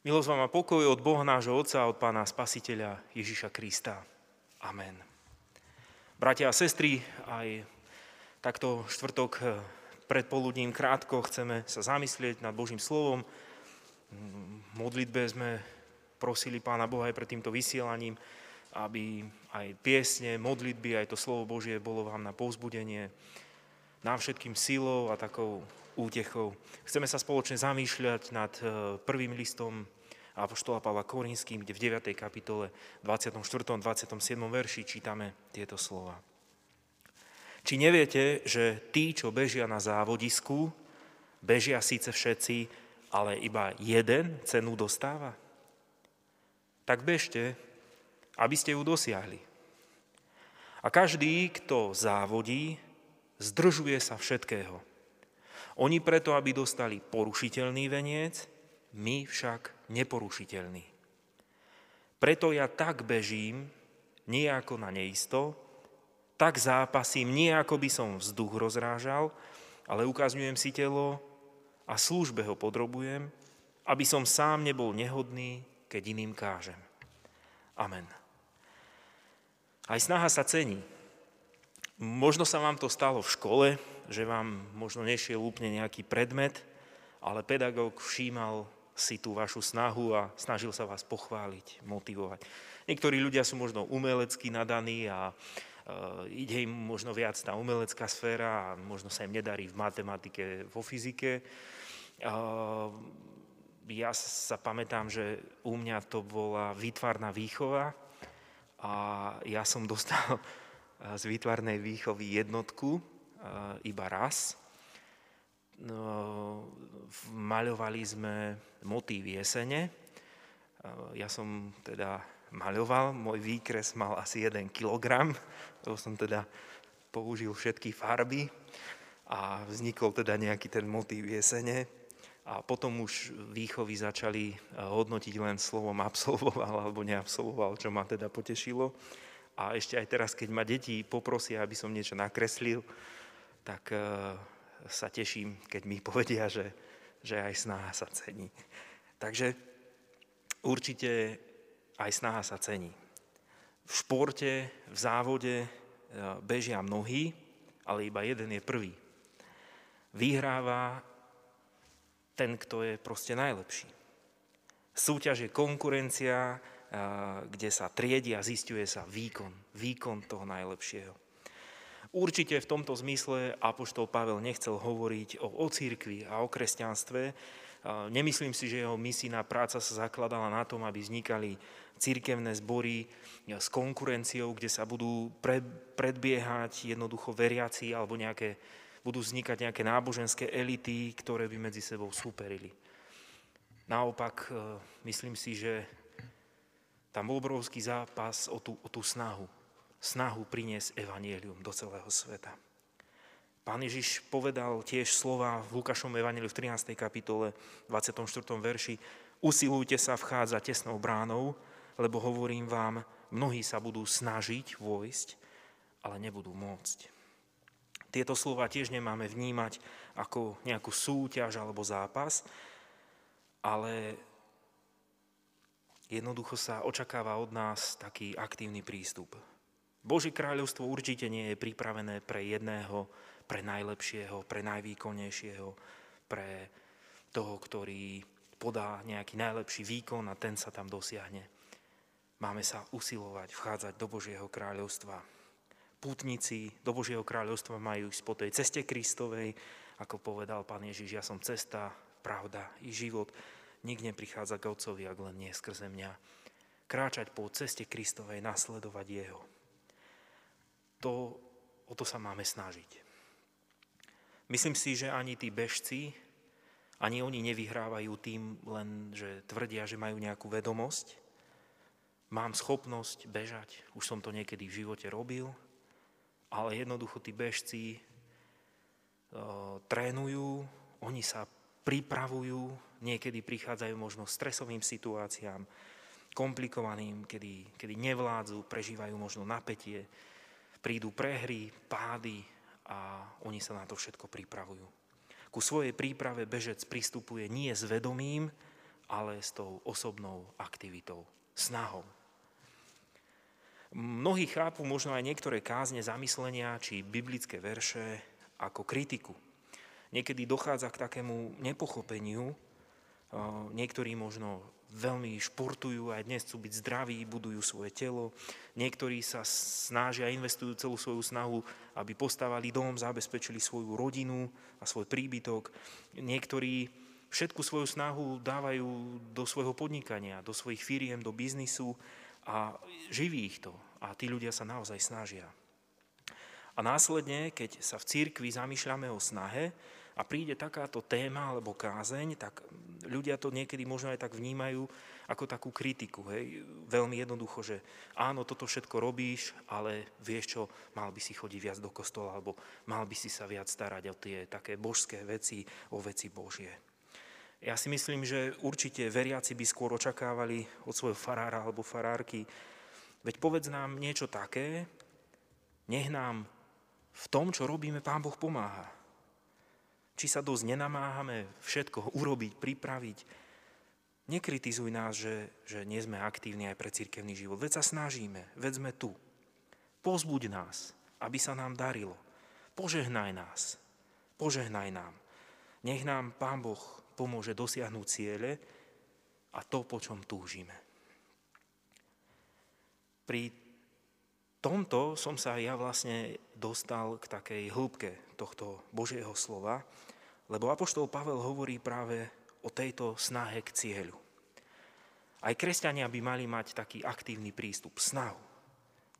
Milosť vám a pokoj od Boha nášho Otca a od Pána Spasiteľa Ježiša Krista. Amen. Bratia a sestry, aj takto štvrtok eh, predpoludním krátko chceme sa zamyslieť nad Božím slovom. V modlitbe sme prosili Pána Boha aj pred týmto vysielaním, aby aj piesne, modlitby, aj to slovo Božie bolo vám na povzbudenie, nám všetkým silou a takou útechou. Chceme sa spoločne zamýšľať nad e, prvým listom Apoštola Pavla Korinským, kde v 9. kapitole 24. 27. verši čítame tieto slova. Či neviete, že tí, čo bežia na závodisku, bežia síce všetci, ale iba jeden cenu dostáva? Tak bežte, aby ste ju dosiahli. A každý, kto závodí, zdržuje sa všetkého. Oni preto, aby dostali porušiteľný veniec, my však neporušiteľný. Preto ja tak bežím, nie ako na neisto, tak zápasím, nie ako by som vzduch rozrážal, ale ukazujem si telo a službe ho podrobujem, aby som sám nebol nehodný, keď iným kážem. Amen. Aj snaha sa cení. Možno sa vám to stalo v škole, že vám možno nešiel úplne nejaký predmet, ale pedagóg všímal si tú vašu snahu a snažil sa vás pochváliť, motivovať. Niektorí ľudia sú možno umelecky nadaní a uh, ide im možno viac tá umelecká sféra a možno sa im nedarí v matematike, vo fyzike. Uh, ja sa pamätám, že u mňa to bola výtvarná výchova a ja som dostal z výtvarnej výchovy jednotku iba raz. No, maľovali sme motív jesene. Ja som teda maľoval, môj výkres mal asi 1 kg, to som teda použil všetky farby a vznikol teda nejaký ten motív jesene. A potom už výchovy začali hodnotiť len slovom absolvoval alebo neabsolvoval, čo ma teda potešilo. A ešte aj teraz, keď ma deti poprosia, aby som niečo nakreslil, tak eh, sa teším, keď mi povedia, že, že aj snaha sa cení. Takže určite aj snaha sa cení. V športe, v závode eh, bežia mnohí, ale iba jeden je prvý. Vyhráva ten, kto je proste najlepší. Súťaž je konkurencia, eh, kde sa triedi a zistuje sa výkon, výkon toho najlepšieho. Určite v tomto zmysle Apoštol Pavel nechcel hovoriť o, o církvi a o kresťanstve. Nemyslím si, že jeho misijná práca sa zakladala na tom, aby vznikali církevné zbory s konkurenciou, kde sa budú predbiehať jednoducho veriaci alebo nejaké, budú vznikať nejaké náboženské elity, ktoré by medzi sebou súperili. Naopak, e, myslím si, že tam bol obrovský zápas o tú, o tú snahu, snahu priniesť evanielium do celého sveta. Pán Ježiš povedal tiež slova v Lukášom evaníliu v 13. kapitole 24. verši Usilujte sa vchádzať tesnou bránou, lebo hovorím vám, mnohí sa budú snažiť vojsť, ale nebudú môcť. Tieto slova tiež nemáme vnímať ako nejakú súťaž alebo zápas, ale jednoducho sa očakáva od nás taký aktívny prístup. Božie kráľovstvo určite nie je pripravené pre jedného, pre najlepšieho, pre najvýkonnejšieho, pre toho, ktorý podá nejaký najlepší výkon a ten sa tam dosiahne. Máme sa usilovať, vchádzať do Božieho kráľovstva. Pútnici do Božieho kráľovstva majú ísť po tej ceste Kristovej, ako povedal Pán Ježiš, ja som cesta, pravda i život. Nik neprichádza k Otcovi, ak len nie skrze mňa. Kráčať po ceste Kristovej, nasledovať Jeho to, o to sa máme snažiť. Myslím si, že ani tí bežci, ani oni nevyhrávajú tým len, že tvrdia, že majú nejakú vedomosť. Mám schopnosť bežať, už som to niekedy v živote robil, ale jednoducho tí bežci e, trénujú, oni sa pripravujú, niekedy prichádzajú možno stresovým situáciám, komplikovaným, kedy, kedy nevládzu, prežívajú možno napätie, prídu prehry, pády a oni sa na to všetko pripravujú. Ku svojej príprave bežec pristupuje nie s vedomím, ale s tou osobnou aktivitou, snahou. Mnohí chápu možno aj niektoré kázne, zamyslenia či biblické verše ako kritiku. Niekedy dochádza k takému nepochopeniu. Niektorí možno veľmi športujú, aj dnes chcú byť zdraví, budujú svoje telo. Niektorí sa snažia, investujú celú svoju snahu, aby postavali dom, zabezpečili svoju rodinu a svoj príbytok. Niektorí všetku svoju snahu dávajú do svojho podnikania, do svojich firiem, do biznisu a živí ich to. A tí ľudia sa naozaj snažia. A následne, keď sa v církvi zamýšľame o snahe a príde takáto téma alebo kázeň, tak ľudia to niekedy možno aj tak vnímajú ako takú kritiku. Hej? Veľmi jednoducho, že áno, toto všetko robíš, ale vieš čo, mal by si chodiť viac do kostola alebo mal by si sa viac starať o tie také božské veci, o veci Božie. Ja si myslím, že určite veriaci by skôr očakávali od svojho farára alebo farárky, veď povedz nám niečo také, nech nám v tom, čo robíme, Pán Boh pomáha. Či sa dosť nenamáhame všetko urobiť, pripraviť. Nekritizuj nás, že, že nie sme aktívni aj pre cirkevný život. Veď sa snažíme, veď sme tu. Pozbuď nás, aby sa nám darilo. Požehnaj nás. Požehnaj nám. Nech nám Pán Boh pomôže dosiahnuť ciele a to, po čom túžime. Pri tomto som sa ja vlastne dostal k takej hĺbke tohto Božieho slova, lebo Apoštol Pavel hovorí práve o tejto snahe k cieľu. Aj kresťania by mali mať taký aktívny prístup, snahu.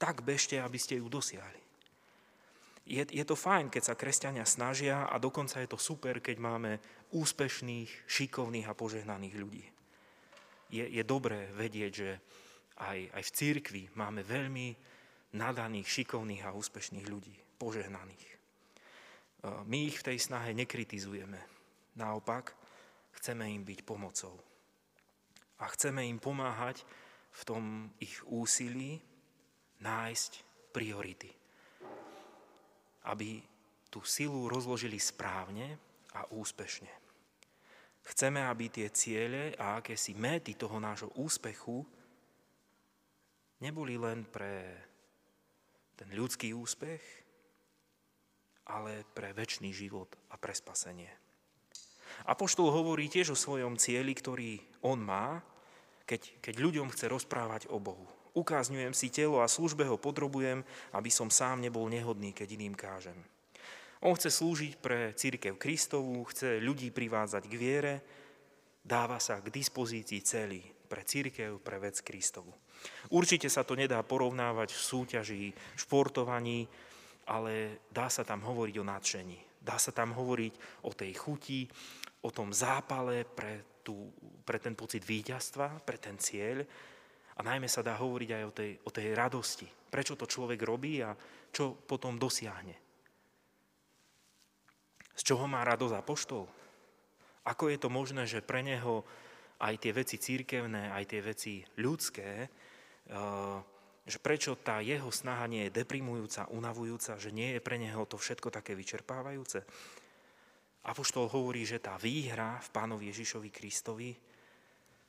Tak bežte, aby ste ju dosiahli je, je to fajn, keď sa kresťania snažia a dokonca je to super, keď máme úspešných, šikovných a požehnaných ľudí. Je, je dobré vedieť, že aj, aj v církvi máme veľmi nadaných, šikovných a úspešných ľudí, požehnaných. E, my ich v tej snahe nekritizujeme. Naopak, chceme im byť pomocou. A chceme im pomáhať v tom ich úsilí nájsť priority aby tú silu rozložili správne a úspešne. Chceme, aby tie ciele a akési méty toho nášho úspechu neboli len pre ten ľudský úspech, ale pre väčší život a pre spasenie. Apoštol hovorí tiež o svojom cieli, ktorý on má, keď, keď ľuďom chce rozprávať o Bohu. Ukázňujem si telo a službe ho podrobujem, aby som sám nebol nehodný, keď iným kážem. On chce slúžiť pre církev Kristovú, chce ľudí privádzať k viere, dáva sa k dispozícii celý pre církev, pre vec Kristovu. Určite sa to nedá porovnávať v súťaži, športovaní, ale dá sa tam hovoriť o nadšení. Dá sa tam hovoriť o tej chuti, o tom zápale pre, tú, pre ten pocit víťazstva, pre ten cieľ, a najmä sa dá hovoriť aj o tej, o tej radosti. Prečo to človek robí a čo potom dosiahne. Z čoho má radosť apoštol? Ako je to možné, že pre neho aj tie veci církevné, aj tie veci ľudské, eh, že prečo tá jeho snaha nie je deprimujúca, unavujúca, že nie je pre neho to všetko také vyčerpávajúce? Apoštol hovorí, že tá výhra v pánovi Ježišovi Kristovi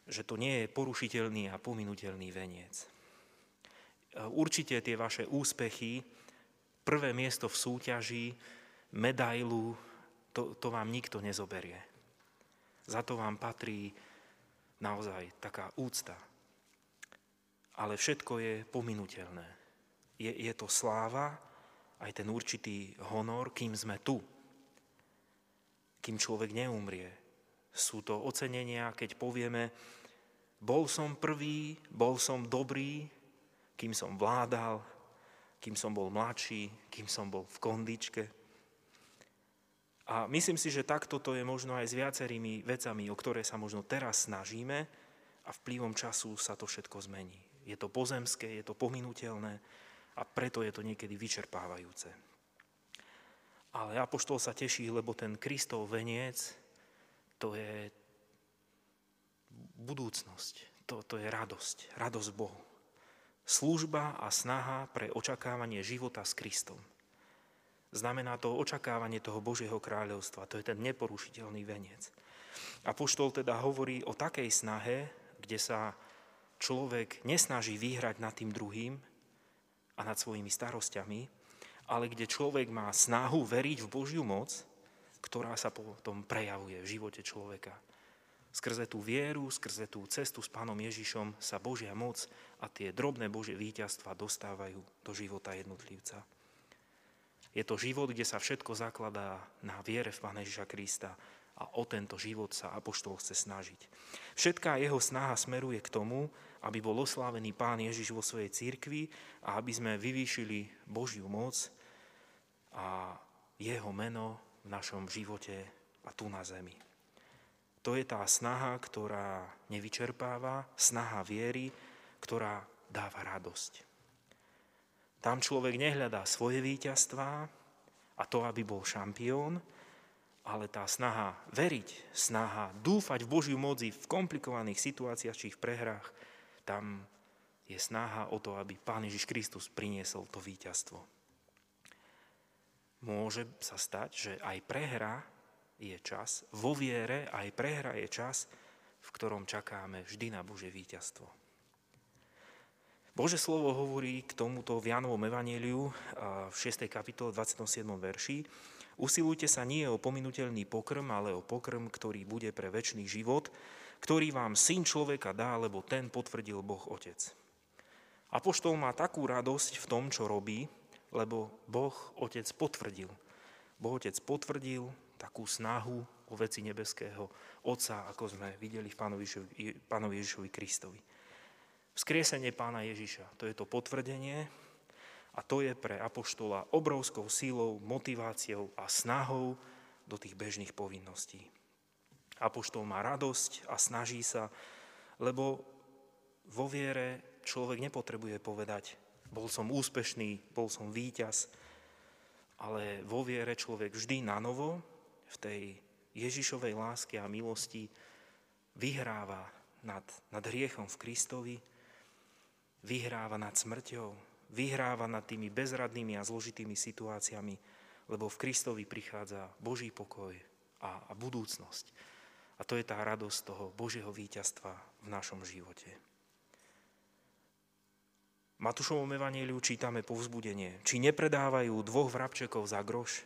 že to nie je porušiteľný a pominuteľný veniec. Určite tie vaše úspechy, prvé miesto v súťaži, medailu, to, to vám nikto nezoberie. Za to vám patrí naozaj taká úcta. Ale všetko je pominuteľné. Je, je to sláva, aj ten určitý honor, kým sme tu. Kým človek neumrie. Sú to ocenenia, keď povieme, bol som prvý, bol som dobrý, kým som vládal, kým som bol mladší, kým som bol v kondičke. A myslím si, že takto to je možno aj s viacerými vecami, o ktoré sa možno teraz snažíme a vplyvom času sa to všetko zmení. Je to pozemské, je to pominutelné a preto je to niekedy vyčerpávajúce. Ale Apoštol sa teší, lebo ten Kristov veniec, to je budúcnosť. To, to je radosť, radosť Bohu. Služba a snaha pre očakávanie života s Kristom. Znamená to očakávanie toho Božieho kráľovstva. To je ten neporušiteľný veniec. Apoštol teda hovorí o takej snahe, kde sa človek nesnaží vyhrať nad tým druhým a nad svojimi starostiami, ale kde človek má snahu veriť v Božiu moc, ktorá sa potom prejavuje v živote človeka. Skrze tú vieru, skrze tú cestu s Pánom Ježišom sa Božia moc a tie drobné Božie víťazstva dostávajú do života jednotlivca. Je to život, kde sa všetko zakladá na viere v Pána Ježiša Krista a o tento život sa Apoštol chce snažiť. Všetká jeho snaha smeruje k tomu, aby bol oslávený Pán Ježiš vo svojej církvi a aby sme vyvýšili Božiu moc a jeho meno v našom živote a tu na zemi. To je tá snaha, ktorá nevyčerpáva, snaha viery, ktorá dáva radosť. Tam človek nehľadá svoje víťazstvá a to, aby bol šampión, ale tá snaha veriť, snaha dúfať v Božiu moci v komplikovaných situáciách či v prehrách, tam je snaha o to, aby Pán Ježiš Kristus priniesol to víťazstvo. Môže sa stať, že aj prehra je čas, vo viere aj prehra je čas, v ktorom čakáme vždy na Bože víťazstvo. Bože slovo hovorí k tomuto v Jánovom evaníliu v 6. kapitole 27. verši Usilujte sa nie o pominutelný pokrm, ale o pokrm, ktorý bude pre väčší život, ktorý vám syn človeka dá, lebo ten potvrdil Boh Otec. Apoštol má takú radosť v tom, čo robí, lebo Boh Otec potvrdil. Boh Otec potvrdil takú snahu o veci nebeského Otca, ako sme videli v Pánovi Ježišovi Kristovi. Vzkriesenie Pána Ježiša, to je to potvrdenie a to je pre Apoštola obrovskou sílou, motiváciou a snahou do tých bežných povinností. Apoštol má radosť a snaží sa, lebo vo viere človek nepotrebuje povedať, bol som úspešný, bol som víťaz, ale vo viere človek vždy na novo v tej Ježišovej láske a milosti vyhráva nad, nad hriechom v Kristovi, vyhráva nad smrťou, vyhráva nad tými bezradnými a zložitými situáciami, lebo v Kristovi prichádza Boží pokoj a, a budúcnosť. A to je tá radosť toho Božieho víťazstva v našom živote. V evaníliu čítame povzbudenie. Či nepredávajú dvoch vrabčekov za groš,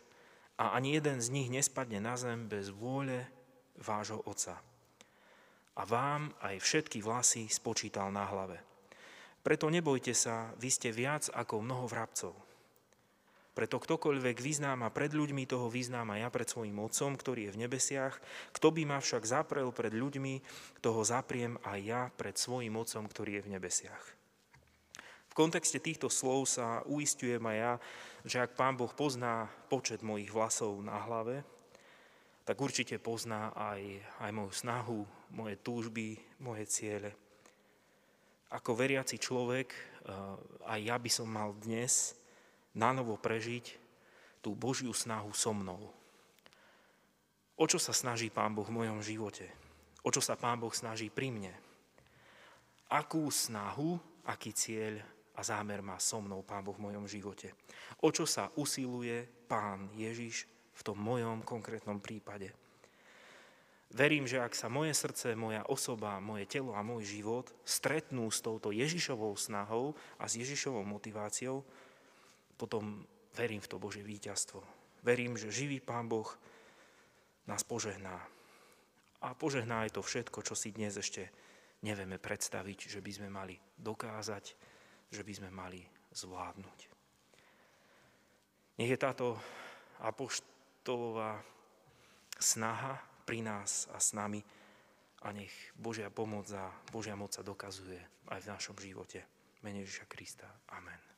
a ani jeden z nich nespadne na zem bez vôle vášho Otca. A vám aj všetky vlasy spočítal na hlave. Preto nebojte sa, vy ste viac ako mnoho vrabcov. Preto ktokoľvek vyznáma pred ľuďmi, toho vyznáma ja pred svojim Otcom, ktorý je v nebesiach. Kto by ma však zaprel pred ľuďmi, toho zapriem aj ja pred svojim Otcom, ktorý je v nebesiach. V kontexte týchto slov sa uistujem aj ja, že ak Pán Boh pozná počet mojich vlasov na hlave, tak určite pozná aj, aj moju snahu, moje túžby, moje ciele. Ako veriaci človek, eh, aj ja by som mal dnes nanovo prežiť tú Božiu snahu so mnou. O čo sa snaží Pán Boh v mojom živote? O čo sa Pán Boh snaží pri mne? Akú snahu, aký cieľ a zámer má so mnou Pán Boh v mojom živote. O čo sa usiluje Pán Ježiš v tom mojom konkrétnom prípade. Verím, že ak sa moje srdce, moja osoba, moje telo a môj život stretnú s touto Ježišovou snahou a s Ježišovou motiváciou, potom verím v to Bože víťazstvo. Verím, že živý Pán Boh nás požehná. A požehná aj to všetko, čo si dnes ešte nevieme predstaviť, že by sme mali dokázať, že by sme mali zvládnuť. Nech je táto apoštolová snaha pri nás a s nami a nech Božia pomoc a Božia moc sa dokazuje aj v našom živote. Mene Ježiša Krista. Amen.